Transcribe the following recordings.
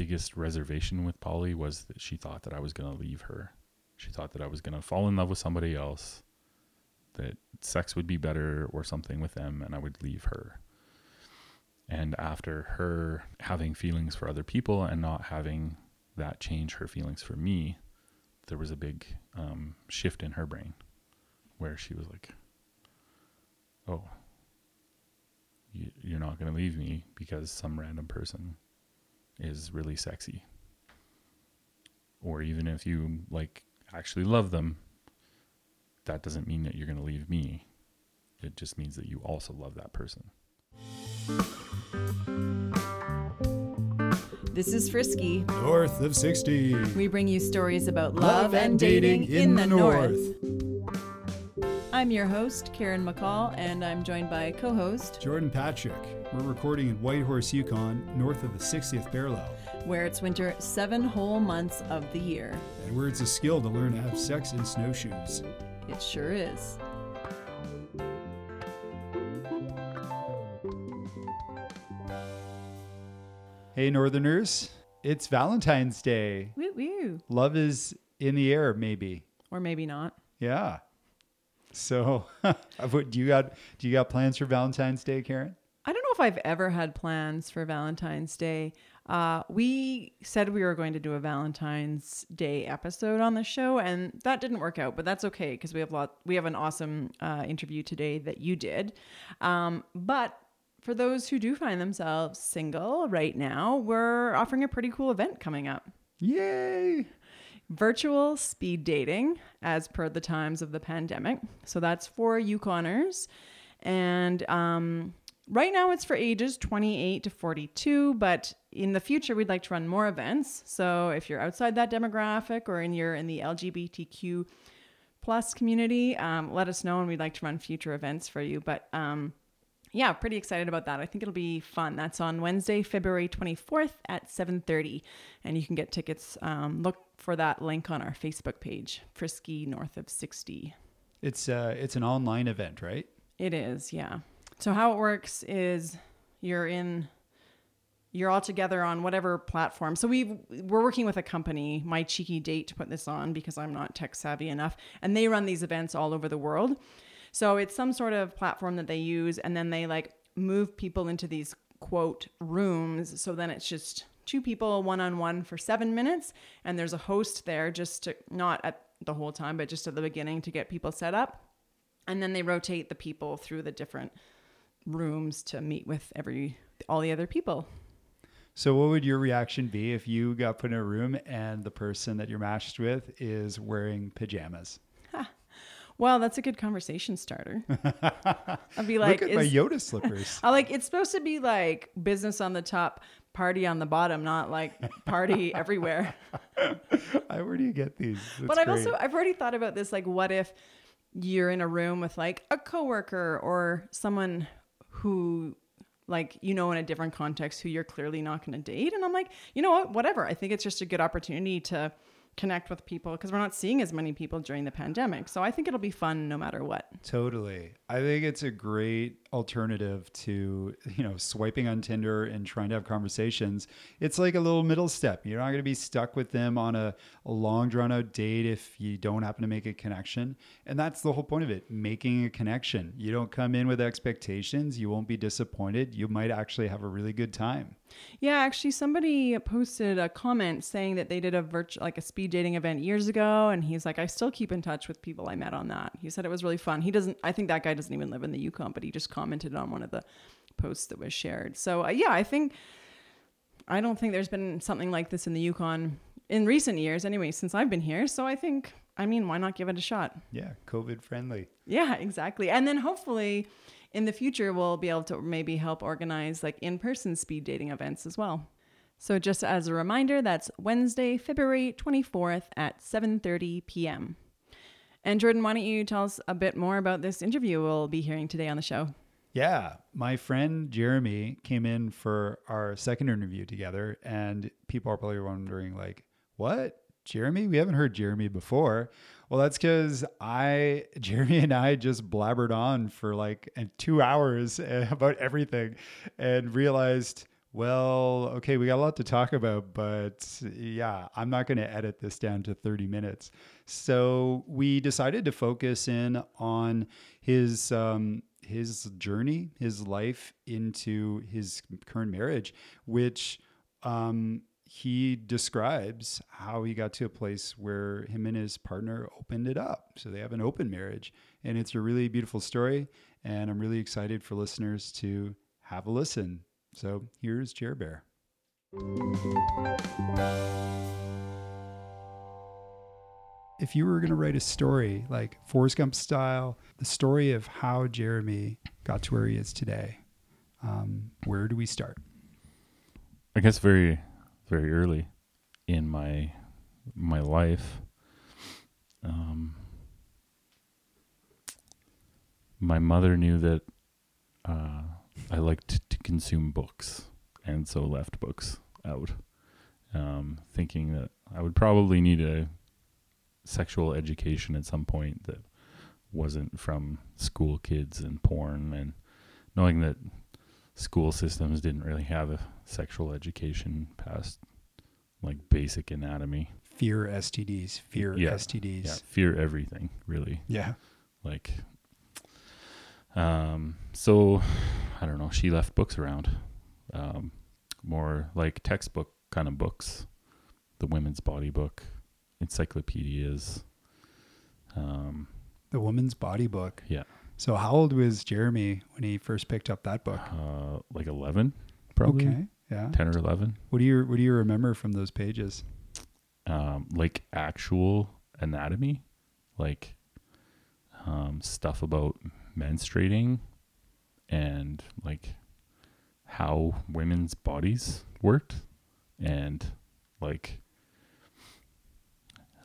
biggest reservation with Polly was that she thought that I was going to leave her. She thought that I was going to fall in love with somebody else, that sex would be better or something with them, and I would leave her. And after her having feelings for other people and not having that change her feelings for me, there was a big um, shift in her brain where she was like, oh, you, you're not going to leave me because some random person is really sexy. Or even if you like actually love them, that doesn't mean that you're going to leave me. It just means that you also love that person. This is Frisky. North of 60. We bring you stories about love, and dating, in, the, north. I'm your host, Karen McCall, and I'm joined by co host, Jordan Patrick. We're recording in Whitehorse, Yukon, north of the 60th parallel, where it's winter seven whole months of the year. and where it's a skill to learn to have sex in snowshoes. It sure is. Hey, Northerners, it's Valentine's Day. Woo woo. Love is in the air, maybe. Or maybe not. Yeah. So, do you got? Do you got plans for Valentine's Day, Karen? I don't know if I've ever had plans for Valentine's Day. Uh, we said we were going to do a Valentine's Day episode on the show, and that didn't work out. But that's okay because we have lot. We have an awesome uh, interview today that you did. Um, but for those who do find themselves single right now, we're offering a pretty cool event coming up. Yay! Virtual speed dating, as per the times of the pandemic. So that's for Yukoners. And um, right now it's for ages 28 to 42, but in the future we'd like to run more events. So if you're outside that demographic or in you're in the LGBTQ plus community, um, let us know and we'd like to run future events for you. But um, yeah, pretty excited about that. I think it'll be fun. That's on Wednesday, February 24th at 7:30, and you can get tickets. Um, look for that link on our Facebook page, Frisky North of 60. It's uh, it's an online event, right? It is, yeah. So how it works is you're in you're all together on whatever platform. So we we're working with a company, My Cheeky Date, to put this on because I'm not tech savvy enough, and they run these events all over the world. So it's some sort of platform that they use, and then they like move people into these quote rooms. So then it's just two people one on one for seven minutes, and there's a host there just to not at the whole time, but just at the beginning to get people set up and then they rotate the people through the different rooms to meet with every all the other people So, what would your reaction be if you got put in a room and the person that you're matched with is wearing pajamas? Well that's a good conversation starter i'd be like Look at my Yoda slippers. I like it's supposed to be like business on the top party on the bottom not like party everywhere I, where do you get these? That's but I've great. also I've already thought about this. Like, what if you're in a room with like a coworker or someone who, like, you know, in a different context, who you're clearly not going to date, and I'm like, you know what, whatever. I think it's just a good opportunity to connect with people because we're not seeing as many people during the pandemic. So I think it'll be fun no matter what. Totally. I think it's a great alternative to, you know, swiping on Tinder and trying to have conversations. It's like a little middle step. You're not going to be stuck with them on a, a long drawn out date if you don't happen to make a connection. And that's the whole point of it, making a connection. You don't come in with expectations, you won't be disappointed. You might actually have a really good time. Yeah, actually, somebody posted a comment saying that they did a virtual, like a speed dating event years ago, and he's like, I still keep in touch with people I met on that. He said it was really fun. He doesn't, I think that guy doesn't even live in the Yukon, but he just commented on one of the posts that was shared. So uh, yeah, I think I don't think there's been something like this in the Yukon in recent years, anyway, since I've been here. So I think, I mean, why not give it a shot? Yeah, COVID friendly. Yeah, exactly. And then hopefully in the future we'll be able to maybe help organize like in-person speed dating events as well. So just as a reminder, that's Wednesday, February 24th at 7:30 p.m. And Jordan, why don't you tell us a bit more about this interview we'll be hearing today on the show? Yeah, my friend Jeremy came in for our second interview together, and people are probably wondering, like, what? Jeremy? We haven't heard Jeremy before. Well, that's because I, Jeremy and I just blabbered on for like two hours about everything and realized Well, okay, we got a lot to talk about, but yeah, I'm not going to edit this down to 30 minutes. So we decided to focus in on his um, his journey, his life into his current marriage, which um, he describes how he got to a place where him and his partner opened it up. So they have an open marriage, and it's a really beautiful story. And I'm really excited for listeners to have a listen. So here's Jer Bear. If you were going to write a story like Forrest Gump style, the story of how Jeremy got to where he is today, um, where do we start? I guess very, very early in my my life, um, my mother knew that uh, I liked to consume books, and so left books out, um, thinking that I would probably need a sexual education at some point that wasn't from school kids and porn, and knowing that school systems didn't really have a sexual education past like basic anatomy. Fear STDs, fear Yeah. STDs. Yeah, fear everything, really. Yeah. Like, um, so I don't know. She left books around, um, more like textbook kind of books, the women's body book, encyclopedias. Um, The Woman's Body Book. Yeah. So how old was Jeremy when he first picked up that book? uh, like eleven, probably Okay. Yeah. ten or eleven. What do you what do you remember from those pages? um, like actual anatomy, like um, stuff about menstruating and like how women's bodies worked, and like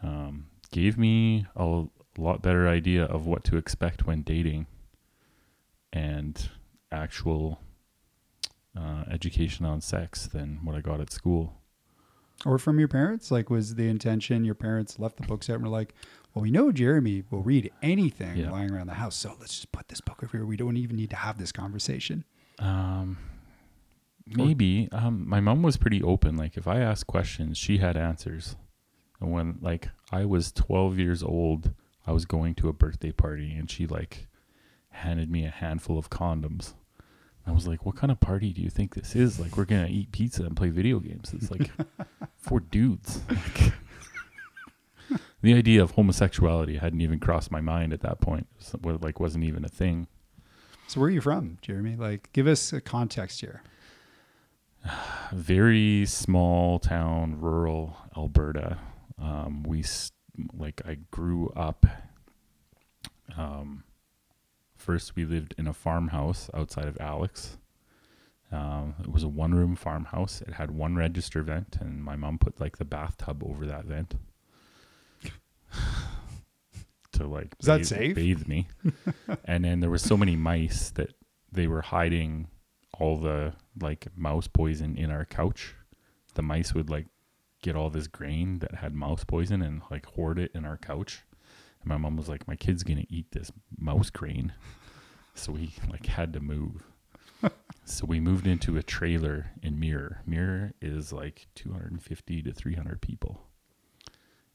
um, gave me a lot better idea of what to expect when dating and actual uh, education on sex than what I got at school. Or from your parents? Like was the intention your parents left the books out and were like, Well, we know Jeremy will read anything Yeah. lying around the house, so let's just put this book over here. We don't even need to have this conversation. Um, maybe. Um, my mom was pretty open. Like, if I asked questions, she had answers. And when like I was 12 years old, I was going to a birthday party, and she like handed me a handful of condoms. I was like, "What kind of party do you think this is? Like, we're gonna eat pizza and play video games? It's like for dudes." Like, the idea of homosexuality hadn't even crossed my mind at that point. It was- like, wasn't even a thing. So where are you from, Jeremy? Like give us a context here. very small town, rural Alberta. Um, we like I grew up. Um, first, we lived in a farmhouse outside of Alix. Um, it was a one-room farmhouse. It had one register vent, and my mom put like the bathtub over that vent to like Is that bathe- safe? bathe me. and then there was so many mice that they were hiding all the like mouse poison in our couch. The mice would like get all this grain that had mouse poison and like hoard it in our couch. And my mom was like, "My kid's gonna eat this mouse grain," so we like had to move. so we moved into a trailer in Mirror. Mirror is like 250 to 300 people.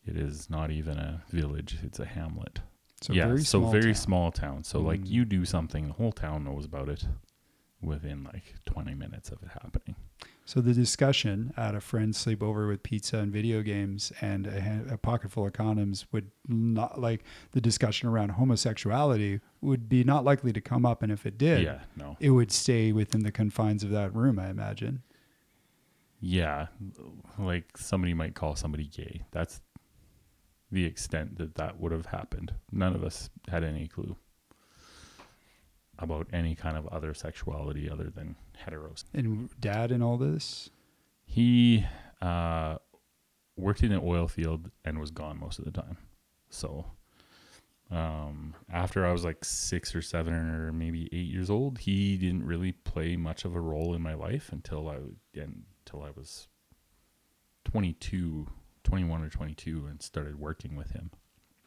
It is not even a village; it's a hamlet So yeah, very so small very town. small town. So like Mm. you do something, the whole town knows about it within like 20 minutes of it happening. So the discussion at a friend's sleepover with pizza and video games and a, a pocket full of condoms would not like the discussion around homosexuality would be not likely to come up, and if it did, Yeah, no. it would stay within the confines of that room, I imagine. Yeah, like somebody might call somebody gay. That's the extent that that would have happened. None of us had any clue about any kind of other sexuality other than heteros. And dad and all this, He uh, worked in an oil field and was gone most of the time. So um, after I was like six or seven or maybe eight years old, he didn't really play much of a role in my life until I until I was 22, 21 or 22 and started working with him.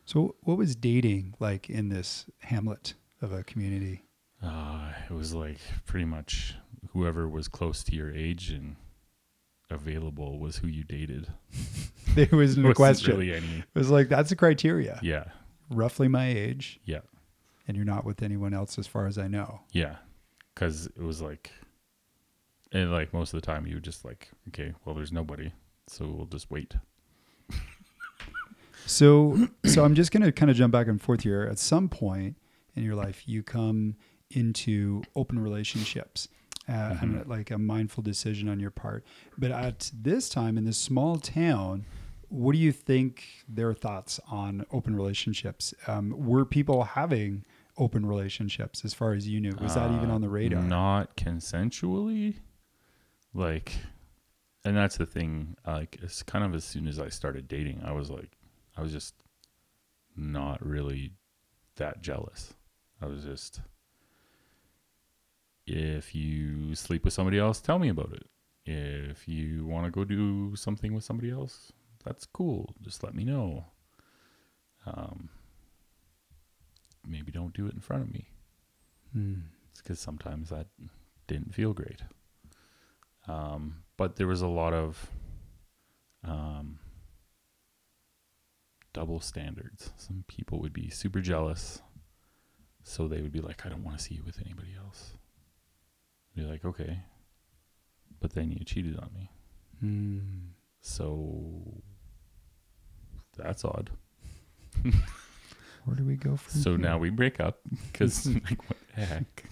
So, what was dating like in this hamlet of a community? Uh, it was like pretty much whoever was close to your age and available was who you dated. There was no question. really any. It was like that's a criteria. Yeah, Roughly my age, yeah, and you're not with anyone else, as far as I know. yeah. Because it was like, and like most of the time, you would just like, okay, well, there's nobody, so we'll just wait. So, so I'm just going to kind of jump back and forth here. At some point in your life, you come into open relationships, uh, and like a mindful decision on your part. But at this time in this small town, what do you think their thoughts on open relationships? Um, were people having open relationships as far as you knew? Was that even Uh, on the radar? Not consensually, like, and that's the thing. Like, it's kind of as soon as I started dating, I was like, I was just not really that jealous. I was just, if you sleep with somebody else, tell me about it. If you want to go do something with somebody else, that's cool. Just let me know. Um, maybe don't do it in front of me. Hmm. It's because sometimes that didn't feel great. Um, but there was a lot of um, double standards. Some people would be super jealous, so they would be like, "I don't want to see you with anybody else." Be like, "Okay," but then you cheated on me, Hmm. so that's odd. Where do we go from So here? now we break up because like what the heck.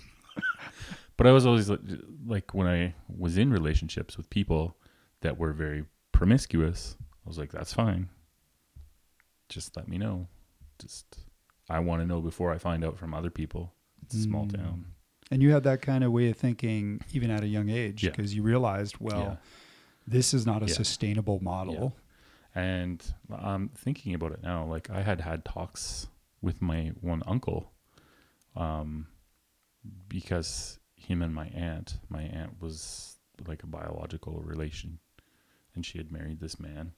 but I was always like, like when I was in relationships with people that were very promiscuous, I was like, that's fine. Just let me know. Just I want to know before I find out from other people. It's a small Mm. town. And you had that kind of way of thinking even at a young age Yeah. because you realized, well, Yeah. this is not a Yeah. sustainable model. And I'm thinking about it now. Like I had had talks with my one uncle, um, because him and my aunt, my aunt was like a biological relation, and she had married this man.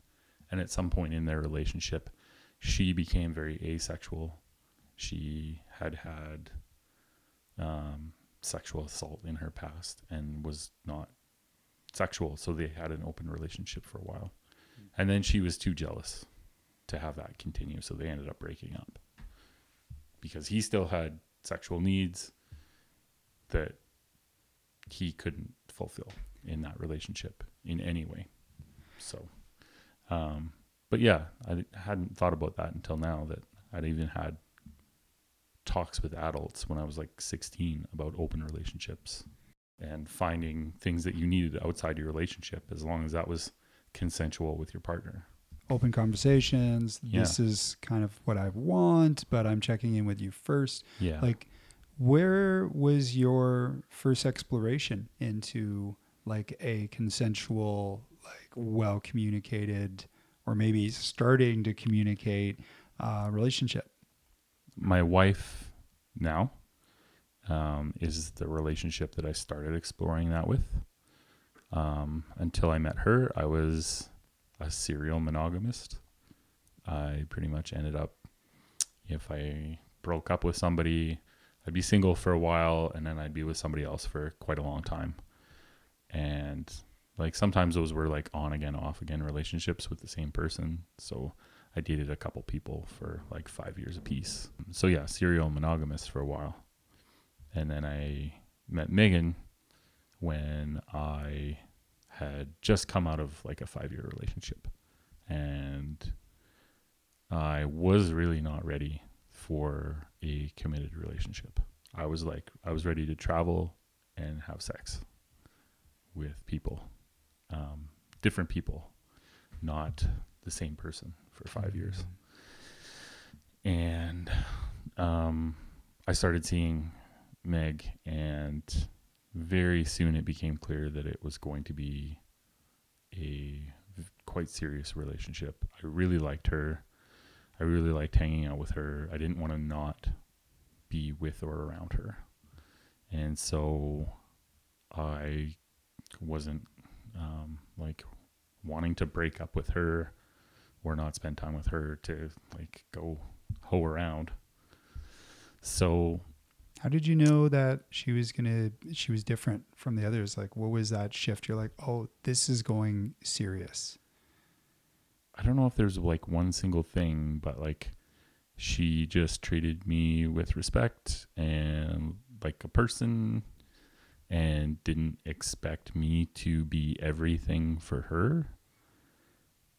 And at some point in their relationship, she became very asexual. She had had um, sexual assault in her past and was not sexual. So they had an open relationship for a while. And then she was too jealous to have that continue. So they ended up breaking up because he still had sexual needs that he couldn't fulfill in that relationship in any way. So, um, but yeah, I hadn't thought about that until now that I'd even had talks with adults when I was like 16 about open relationships and finding things that you needed outside your relationship as long as that was consensual with your partner. Open conversations. Yeah. This is kind of what I want, but I'm checking in with you first. Yeah. Like, where was your first exploration into like a consensual, like well communicated, or maybe starting to communicate uh, relationship? My wife now um, is the relationship that I started exploring that with. Um, until I met her, I was a serial monogamist. I pretty much ended up, if I broke up with somebody, I'd be single for a while and then I'd be with somebody else for quite a long time. And like sometimes those were like on again, off again relationships with the same person. So I dated a couple people for like five years apiece. So yeah, serial monogamous for a while. And then I met Megan when I had just come out of like a five year relationship. And I was really not ready for a committed relationship. I was like, I was ready to travel and have sex with people, um, different people, not the same person for five years. And um, I started seeing Meg, and very soon it became clear that it was going to be a quite serious relationship. I really liked her. I really liked hanging out with her. I didn't want to not be with or around her. And so I wasn't um, like wanting to break up with her or not spend time with her to like go hoe around. So How did you know that she was gonna she was different from the others? Like what was that shift? You're like, oh, this is going serious. I don't know if there's like one single thing, but like she just treated me with respect and like a person and didn't expect me to be everything for her.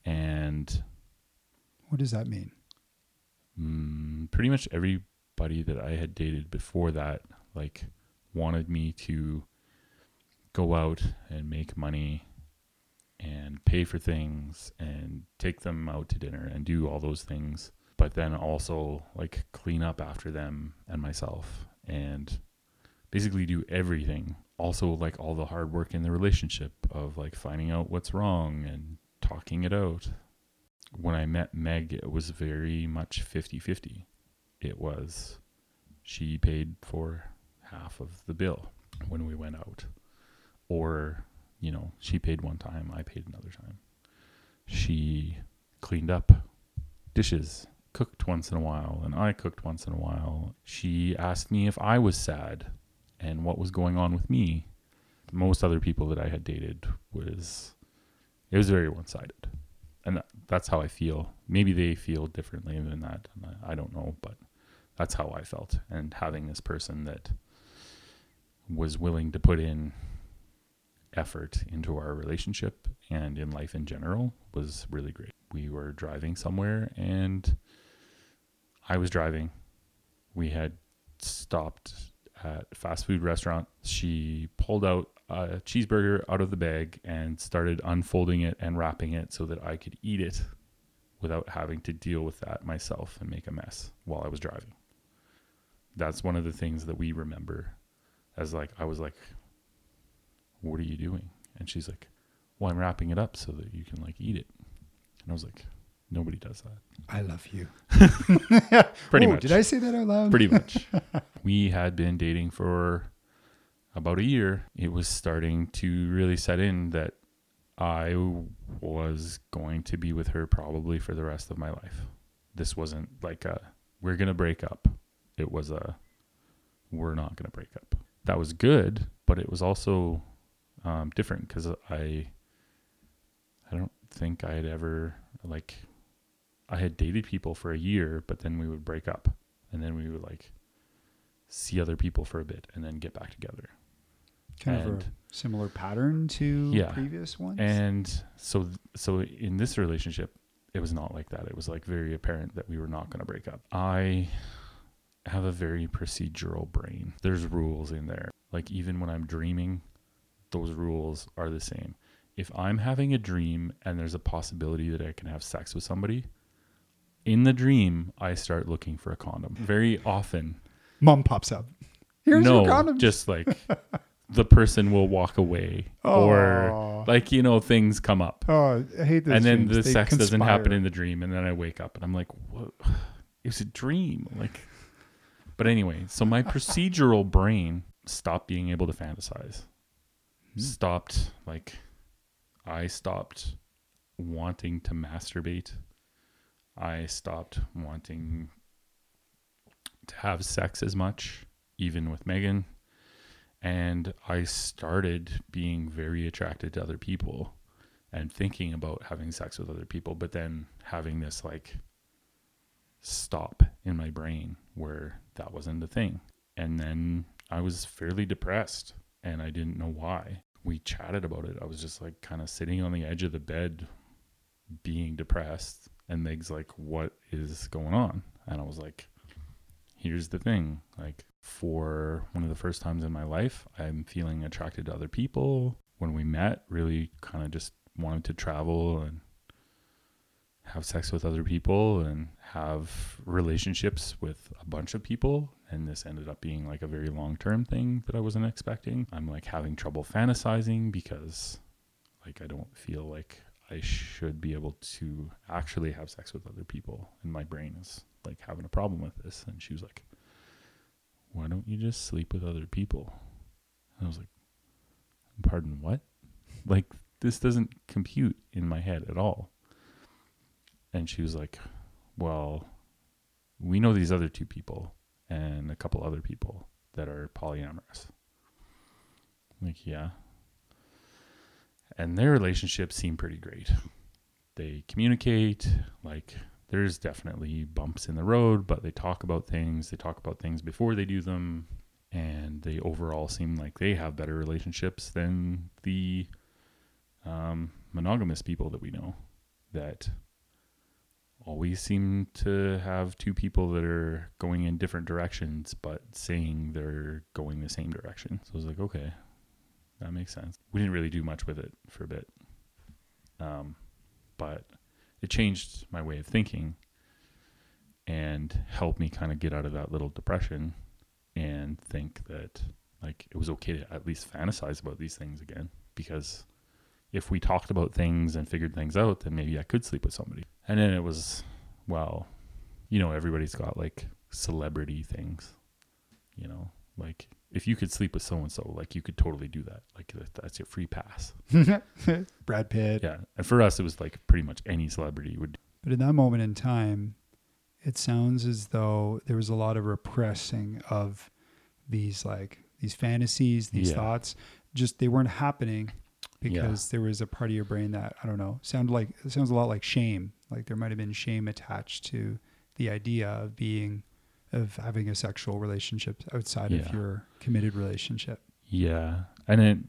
And What does that mean? mm, pretty much everybody that I had dated before that, like, wanted me to go out and make money and pay for things and take them out to dinner and do all those things, but then also like clean up after them and myself and basically do everything. Also, like all the hard work in the relationship of like finding out what's wrong and talking it out when I met Meg, it was very much 50 50. It was, she paid for half of the bill when we went out. Or, you know, she paid one time, I paid another time. She cleaned up dishes, cooked once in a while, and I cooked once in a while. She asked me if I was sad and what was going on with me. Most other people that I had dated was, it was very one sided and that's how I feel. Maybe they feel differently than that. I, don't know, but that's how I felt. And having this person that was willing to put in effort into our relationship and in life in general was really great. We were driving somewhere and I was driving. We had stopped at a fast food restaurant. She pulled out a cheeseburger out of the bag and started unfolding it and wrapping it so that I could eat it without having to deal with that myself and make a mess while I was driving. That's one of the things that we remember as like I was like what are you doing? And she's like, "Well, I'm wrapping it up so that you can like eat it." And I was like, "Nobody does that." I love you. Pretty Ooh, much. Did I say that out loud? Pretty much. we had been dating for about a year. It was starting to really set in that I was going to be with her probably for the rest of my life. This wasn't like a we're going to break up. It was a we're not going to break up. That was good, but it was also um, different because I I don't think I had ever like I had dated people for a year, but then we would break up, and then we would like see other people for a bit, and then get back together. Kind of a similar pattern to Yeah. previous ones. And so, so in this relationship, it was not like that. It was like very apparent that we were not going to break up. I have a very procedural brain. There's rules in there. Like even when I'm dreaming, those rules are the same. If I'm having a dream and there's a possibility that I can have sex with somebody, in the dream, I start looking for a condom. Very often, Mom pops up. Here's no, your condom. just like the person will walk away or like you know things come up. Oh, I hate this. and then the sex doesn't happen in the dream and then i wake up and i'm like what it was a dream like but anyway so my procedural brain stopped being able to fantasize. Hmm. stopped like i stopped wanting to masturbate. I stopped wanting to have sex as much even with megan and i started being very attracted to other people and thinking about having sex with other people, but then having this like stop in my brain where that wasn't the thing. And then I was fairly depressed and I didn't know why. We chatted about it. I was just like kind of sitting on the edge of the bed being depressed. And Meg's like, What is going on? And I was like, Here's the thing. Like, for one of the first times in my life, I'm feeling attracted to other people. When we met, really kind of just wanted to travel and have sex with other people and have relationships with a bunch of people and this ended up being like a very long-term thing that I wasn't expecting. I'm like having trouble fantasizing because like I don't feel like I should be able to actually have sex with other people and my brain is like having a problem with this and she was like why don't you just sleep with other people? And I was like pardon what? Like this doesn't compute in my head at all. And she was like, Well, we know these other two people and a couple other people. that are polyamorous. Like, yeah. And their relationships seem pretty great. They communicate, like, there's definitely bumps in the road, but they talk about things. They talk about things before they do them. And they overall seem like they have better relationships than the um, monogamous people that we know that always seem to have two people that are going in different directions but saying they're going the same direction. So I was like, okay, that makes sense. We didn't really do much with it for a bit. Um, but it changed my way of thinking and helped me kind of get out of that little depression and think that like it was okay to at least fantasize about these things again because if we talked about things and figured things out then maybe I could sleep with somebody. And then it was well, you know everybody's got like celebrity things. You know, like if you could sleep with so and so, like you could totally do that. Like that's your free pass. Brad Pitt. Yeah. And for us it was like pretty much any celebrity would But in that moment in time, it sounds as though there was a lot of repressing of these like these fantasies, these Yeah. thoughts. Just they weren't happening Yeah. because there was a part of your brain that I don't know sounded like it sounds a lot like shame. Like there might have been shame attached to the idea of being of having a sexual relationship outside Yeah. of your committed relationship. Yeah. And then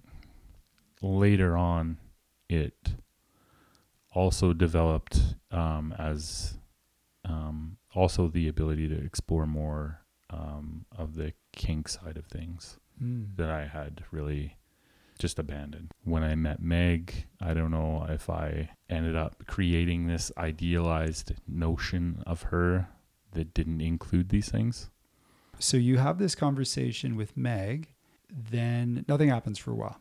later on it also developed um, as um, also the ability to explore more um, of the kink side of things that I had really just abandoned. When I met Meg, I don't know if I ended up creating this idealized notion of her that didn't include these things. So you have this conversation with Meg, then nothing happens for a while.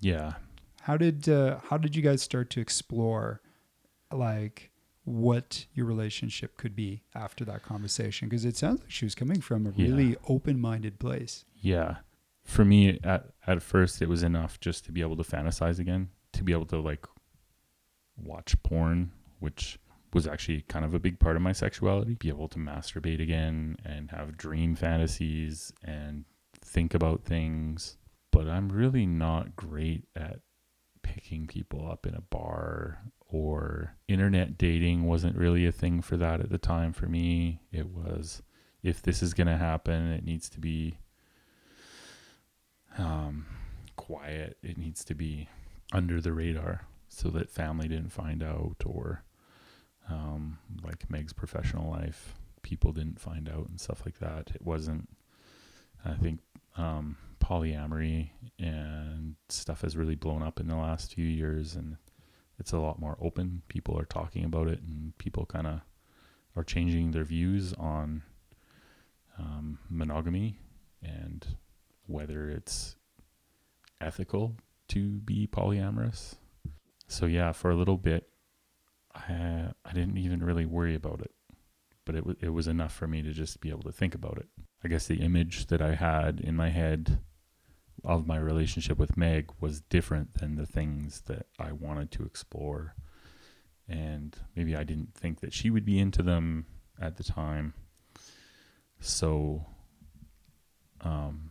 Yeah. How did uh, how did you guys start to explore like what your relationship could be after that conversation? Because it sounds like she was coming from a Yeah. really open-minded place. Yeah. For me at at first it was enough just to be able to fantasize again, to be able to like watch porn, which was actually kind of a big part of my sexuality, be able to masturbate again and have dream fantasies and think about things. But I'm really not great at picking people up in a bar or internet dating wasn't really a thing for that at the time for me. It was if this is going to happen, it needs to be um, quiet. It needs to be under the radar so that family didn't find out or um, like Meg's professional life, people didn't find out and stuff like that. It wasn't, I think, um, polyamory and stuff has really blown up in the last few years and it's a lot more open. People are talking about it and people kind of are changing their views on um, monogamy and whether it's ethical to be polyamorous. So yeah, for a little bit, I I didn't even really worry about it, but it was it was enough for me to just be able to think about it. I guess the image that I had in my head of my relationship with Meg was different than the things that I wanted to explore, and maybe I didn't think that she would be into them at the time. So, um,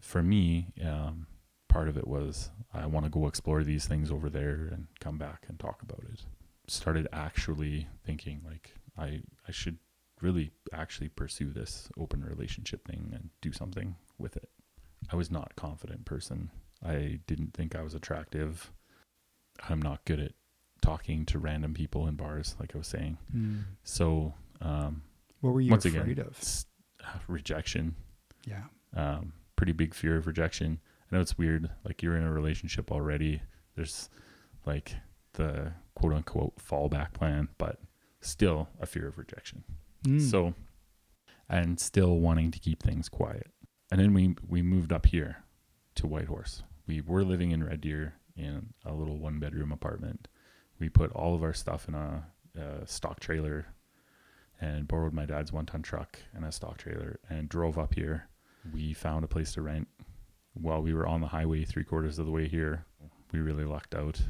for me, um, part of it was I want to go explore these things over there and come back and talk about it. Started actually thinking like I I should really actually pursue this open relationship thing and do something with it. I was not a confident person. I didn't think I was attractive. I'm not good at talking to random people in bars, like I was saying. So, um, What were you once afraid again, of? s- rejection Yeah. um, pretty big fear of rejection. I know it's weird. Like you're in a relationship already. There's like the quote unquote fallback plan, but still a fear of rejection. Mm. So, and still wanting to keep things quiet. And then we we moved up here to Whitehorse. We were living in Red Deer in a little one bedroom apartment. We put all of our stuff in a, a stock trailer and borrowed my dad's one ton truck and a stock trailer and drove up here. We found a place to rent while we were on the highway three quarters of the way here. We really lucked out.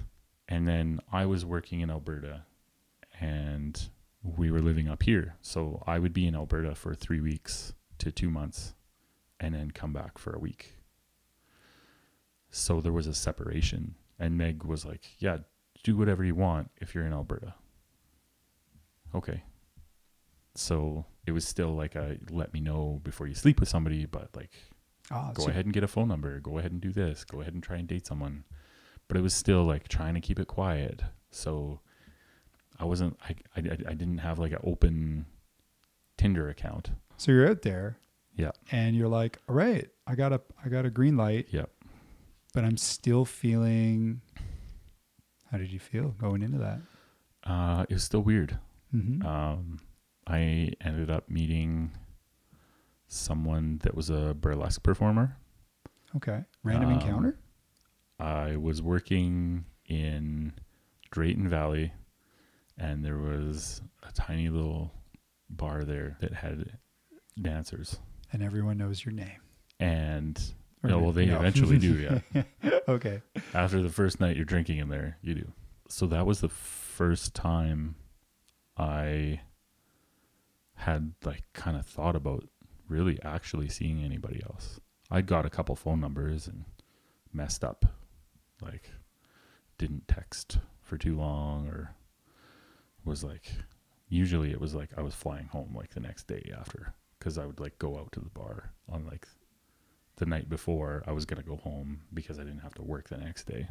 And then I was working in Alberta and we were living up here. So I would be in Alberta for three weeks to two months. and then come back for a week. So there was a separation, and Meg was like, "Yeah, do whatever you want if you're in Alberta." Okay. So it was still like a let me know before you sleep with somebody, but like Ah, go ahead and get a phone number, go ahead and do this, go ahead and try and date someone. But it was still like trying to keep it quiet. So I wasn't I I, I didn't have like an open Tinder account. So you're out there. Yeah. And you're like, all right, I got a I got a green light. Yep. But I'm still feeling how did you feel going into that? Uh it was still weird. Mm-hmm. Um I ended up meeting someone that was a burlesque performer. okay. Random um, encounter? I was working in Drayton Valley, and there was a tiny little bar there that had dancers. And everyone knows your name. And Or Yeah, well, they eventually do, yeah. okay. after the first night you're drinking in there, you do. So that was the first time I had like kind of thought about really actually seeing anybody else. I got a couple phone numbers and messed up. Like didn't text for too long or was like usually it was like I was flying home like the next day after cuz I would like go out to the bar on like the night before I was going to go home because I didn't have to work the next day.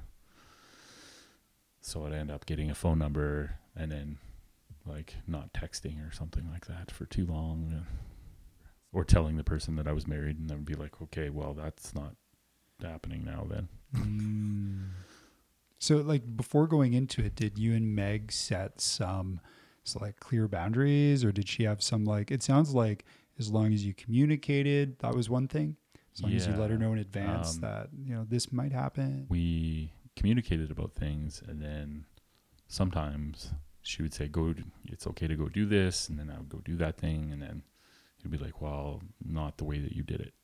So I'd end up getting a phone number and then like not texting or something like that for too long or telling the person that I was married and then be like, okay, well, that's not happening now then. Mm. So, like before going into it, did you and Meg set some so like clear boundaries, or did she have some like? It sounds like as long as you communicated, that was one thing. As long as you let her know in advance Um, that you know this might happen. we communicated about things and then sometimes she would say go it's okay to go do this and then i would go do that thing and then he'd be like well not the way that you did it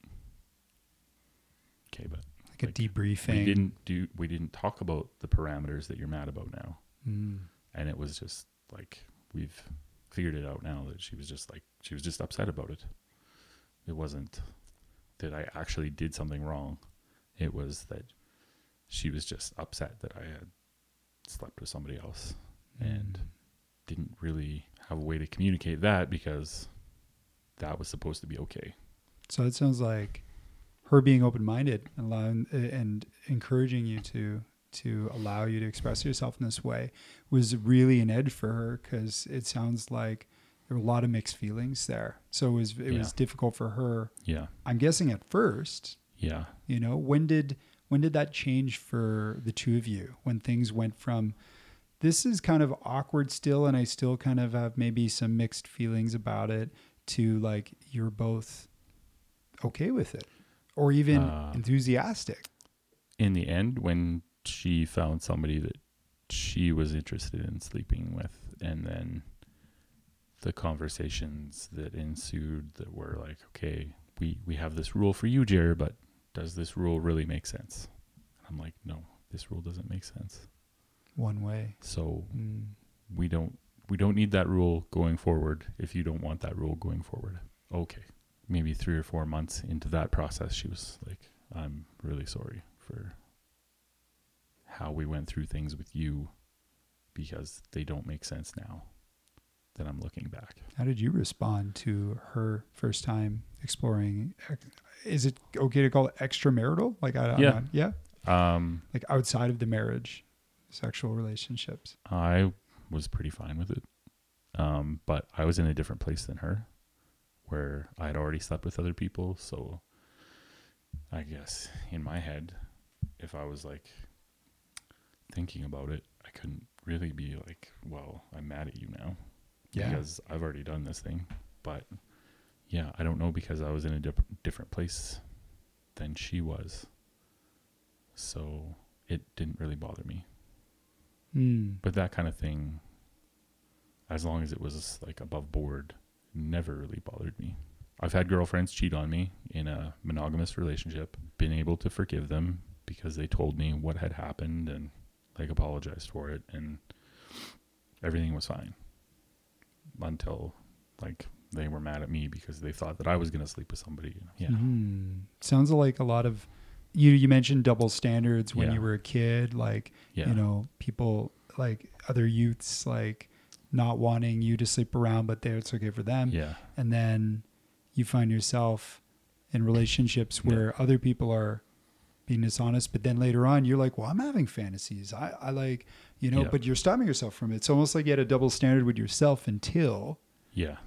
okay but like a like, debriefing. we didn't do we didn't talk about the parameters that you're mad about now. Mm. and it was just like we've figured it out now that she was just like she was just upset about it. It wasn't that i actually did something wrong. It was that she was just upset that i had slept with somebody else and didn't really have a way to communicate that because that was supposed to be okay. So it sounds like her being open minded and allowing and encouraging you to to allow you to express yourself in this way was really an edge for her because it sounds like there were a lot of mixed feelings there. So it was it was difficult for her. yeah I'm guessing at first, yeah you know, when did when did that change for the two of you? When things went from this is kind of awkward still and I still kind of have maybe some mixed feelings about it to like you're both okay with it or even Uh, enthusiastic. in the end when she found somebody that she was interested in sleeping with and then the conversations that ensued that were like okay we we have this rule for you Jer but does this rule really make sense and I'm like no this rule doesn't make sense One way. so Mm. we don't we don't need that rule going forward if you don't want that rule going forward okay maybe 3 or 4 months into that process she was like I'm really sorry for how we went through things with you because they don't make sense now that I'm looking back. How did you respond to her first time exploring? Is it okay to call it extramarital? Like, I, Yeah. not- yeah, Um, like outside of the marriage, sexual relationships. I was pretty fine with it. Um, but I was in a different place than her where I had already slept with other people. So I guess in my head, if I was like thinking about it, I couldn't really be like, well, I'm mad at you now Yeah. because I've already done this thing. But yeah, I don't know because I was in a dip- different place than she was. So it didn't really bother me Mm. but that kind of thing as long as it was like above board never really bothered me i've had girlfriends cheat on me in a monogamous relationship been able to forgive them because they told me what had happened and like apologized for it and everything was fine until like they were mad at me because they thought that I was going to sleep with somebody. Yeah. Mhm. Sounds like a lot of you. You mentioned double standards when Yeah. you were a kid, like Yeah. you know, people like other youths like not wanting you to sleep around, but there it's okay for them. yeah. And then you find yourself in relationships Yeah. where other people are being dishonest, but then later on you're like, well, I'm having fantasies. I, I like, you know, Yeah. but you're stopping yourself from it. It's almost like you had a double standard with yourself until Yeah.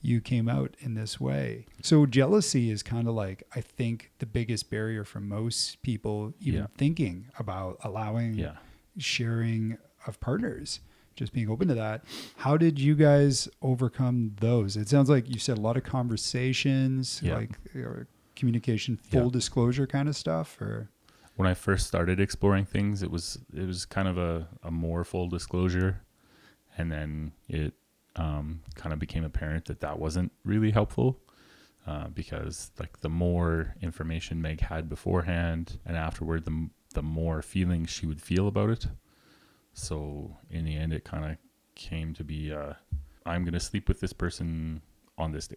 you came out in this way. So jealousy is kind of like I think the biggest barrier for most people even Yeah. thinking about allowing Yeah. sharing of partners, just being open to that. How did you guys overcome those? It sounds like you said a lot of conversations, Yeah. like or communication, full Yeah. disclosure kind of stuff or when I first started exploring things, it was it was kind of a, a more full disclosure, and then it um, kind of became apparent that that wasn't really helpful uh, because like the more information Meg had beforehand and afterward, the the more feelings she would feel about it. So in the end, it kind of came to be uh, I'm gonna sleep with this person on this day.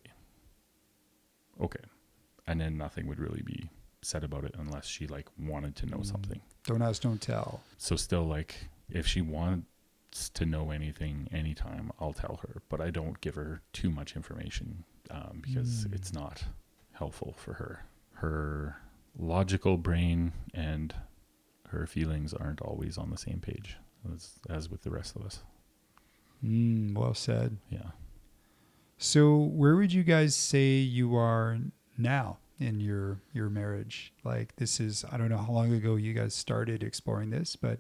Okay, and then nothing would really be said about it unless she like wanted to know Mm. something. don't ask, don't tell. So still like if she wants to know anything anytime, I'll tell her, but I don't give her too much information um, because Mm. it's not helpful for her. Her logical brain and her feelings aren't always on the same page as, as with the rest of us. Mm, well said. Yeah. So, where would you guys say you are now in your your marriage? Like, this is I don't know how long ago you guys started exploring this, but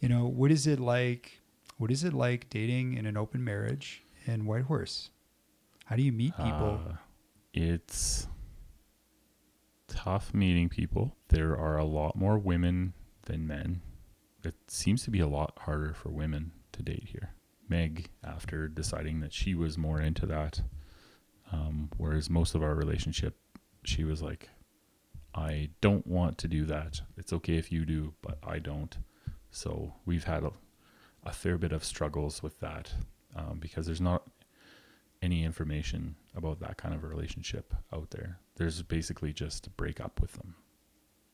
you know, what is it like? What is it like dating in an open marriage in Whitehorse? How do you meet people? Uh, it's tough meeting people. There are a lot more women than men. It seems to be a lot harder for women to date here. Meg, after deciding that she was more into that, um, whereas most of our relationship, she was like, I don't want to do that. It's okay if you do, but I don't. So we've had a, a fair bit of struggles with that um, because there's not any information about that kind of a relationship out there. There's basically just break up with them.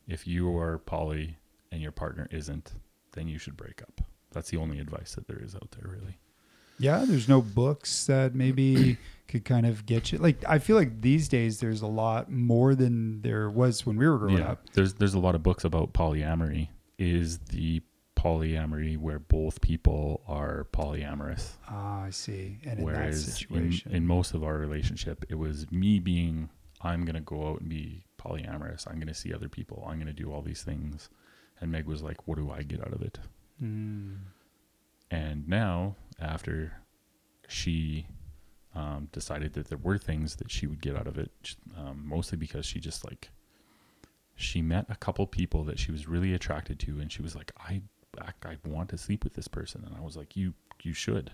If you are poly and your partner isn't, then you should break up. That's the only advice that there is out there, really. Yeah, there's no books that maybe could kind of get you. Like, I feel like these days there's a lot more than there was when we were growing up. There's there's a lot of books about polyamory. Is the polyamory where both people are polyamorous? Ah, I see. And in that Whereas in, in most of our relationship, it was me being, I'm going to go out and be polyamorous. I'm going to see other people. I'm going to do all these things. And Meg was like, what do I get out of it? Mm. And now, after she um, decided that there were things that she would get out of it, um, mostly because she just like, she met a couple people that she was really attracted to. And she was like, I, I, I want to sleep with this person. And I was like, you, you should.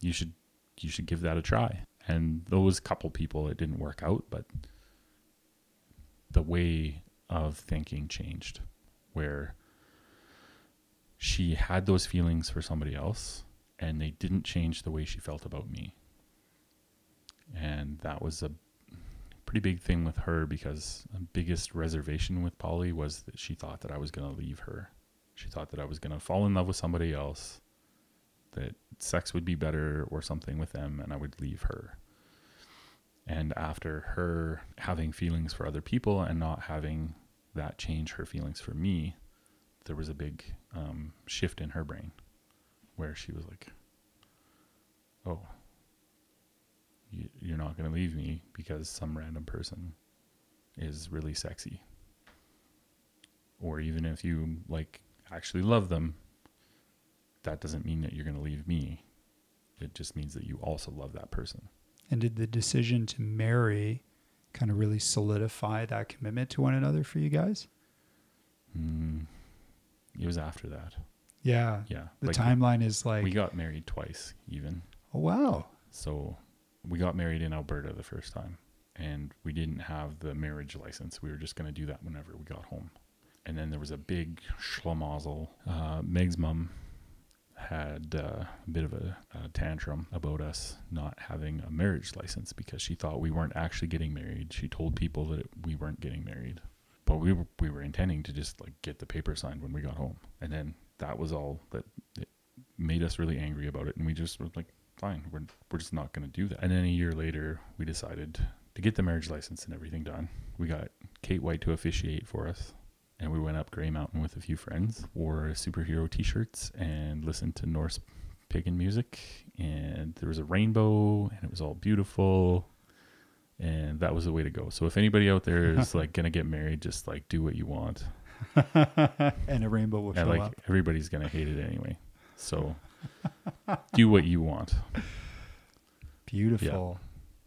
You should, you should give that a try. And those couple people, it didn't work out, but the way of thinking changed where she had those feelings for somebody else and they didn't change the way she felt about me. And that was a pretty big thing with her because the biggest reservation with poly was that she thought that I was going to leave her. She thought that I was going to fall in love with somebody else, that sex would be better or something with them, and I would leave her. And after her having feelings for other people and not having that change her feelings for me, there was a big um, shift in her brain where she was like, oh, you, you're not going to leave me because some random person is really sexy. Or even if you like actually love them, that doesn't mean that you're going to leave me. It just means that you also love that person. And did the decision to marry kind of really solidify that commitment to one another for you guys? Mm, it was after that. Yeah. Yeah. The like, timeline is like, We got married twice, even. oh, wow. So we got married in Alberta the first time, and we didn't have the marriage license. We were just going to do that whenever we got home. And then there was a big schlemazel. Uh, Meg's mom had uh, a bit of a, a tantrum about us not having a marriage license because she thought we weren't actually getting married. She told people that we weren't getting married, but we were, we were intending to just like get the paper signed when we got home, and then that was all that it made us really angry about it, and we just were like, fine, we're we're just not going to do that. And then a year later, we decided to get the marriage license and everything done. We got Kate White to officiate for us and we went up Grey Mountain with a few friends, wore superhero T-shirts, and listened to Norse pagan music. And there was a rainbow, and it was all beautiful, and that was the way to go. So if anybody out there is like gonna get married, just like do what you want, and a rainbow will show like up. everybody's gonna hate it anyway. So do what you want. Beautiful.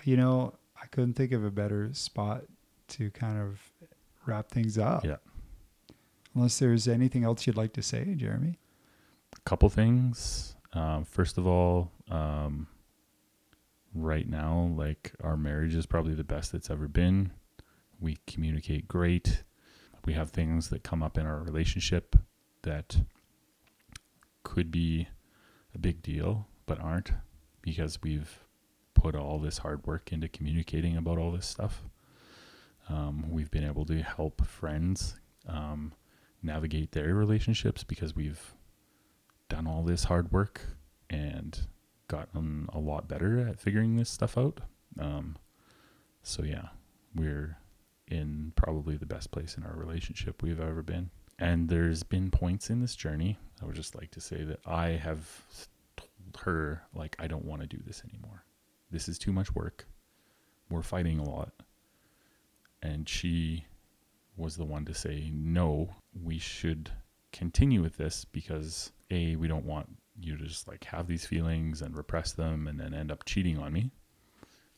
You know, I couldn't think of a better spot to kind of wrap things up. Yeah. Unless there's anything else you'd like to say, Jeremy. A couple things. Um, first of all, um, right now, like our marriage is probably the best it's ever been. We communicate great. We have things that come up in our relationship that could be a big deal, but aren't because we've put all this hard work into communicating about all this stuff. Um, we've been able to help friends um, navigate their relationships because we've done all this hard work and gotten a lot better at figuring this stuff out. Um, so yeah, we're in probably the best place in our relationship we've ever been. And there's been points in this journey. I would just like to say that I have told her like I don't want to do this anymore. This is too much work. We're fighting a lot. And she was the one to say no, we should continue with this because a we don't want you to just like have these feelings and repress them and then end up cheating on me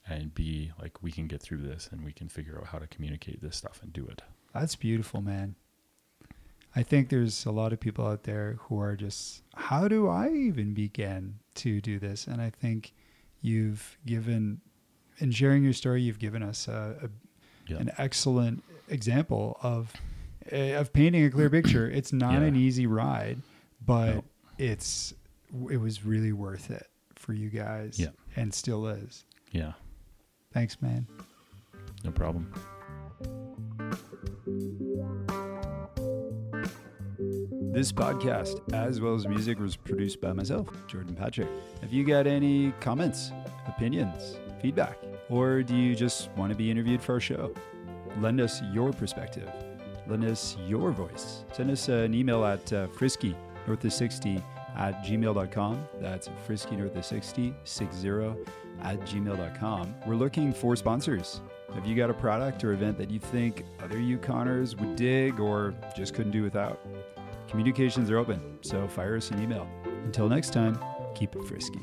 and b like we can get through this and we can figure out how to communicate this stuff and do it That's beautiful, man. I think there's a lot of people out there who are just, how do I even begin to do this? And I think you've given, in sharing your story, you've given us a, Yeah. an excellent example of eh, of painting a clear picture. It's not Yeah. an easy ride, but No. it's it was really worth it for you guys, Yeah. and still is. yeah Thanks, man. no problem This podcast, as well as music, was produced by myself, Jordan Patrick. Have you got any comments, opinions, feedback, or do you just want to be interviewed for our show? Lend us your perspective. Lend us your voice. Send us an email at uh, frisky north of 60 at gmail.com. That's frisky north of 60, 60 at gmail.com. We're looking for sponsors. Have you got a product or event that you think other Yukoners would dig or just couldn't do without? Communications are open, so fire us an email. Until next time, keep it frisky.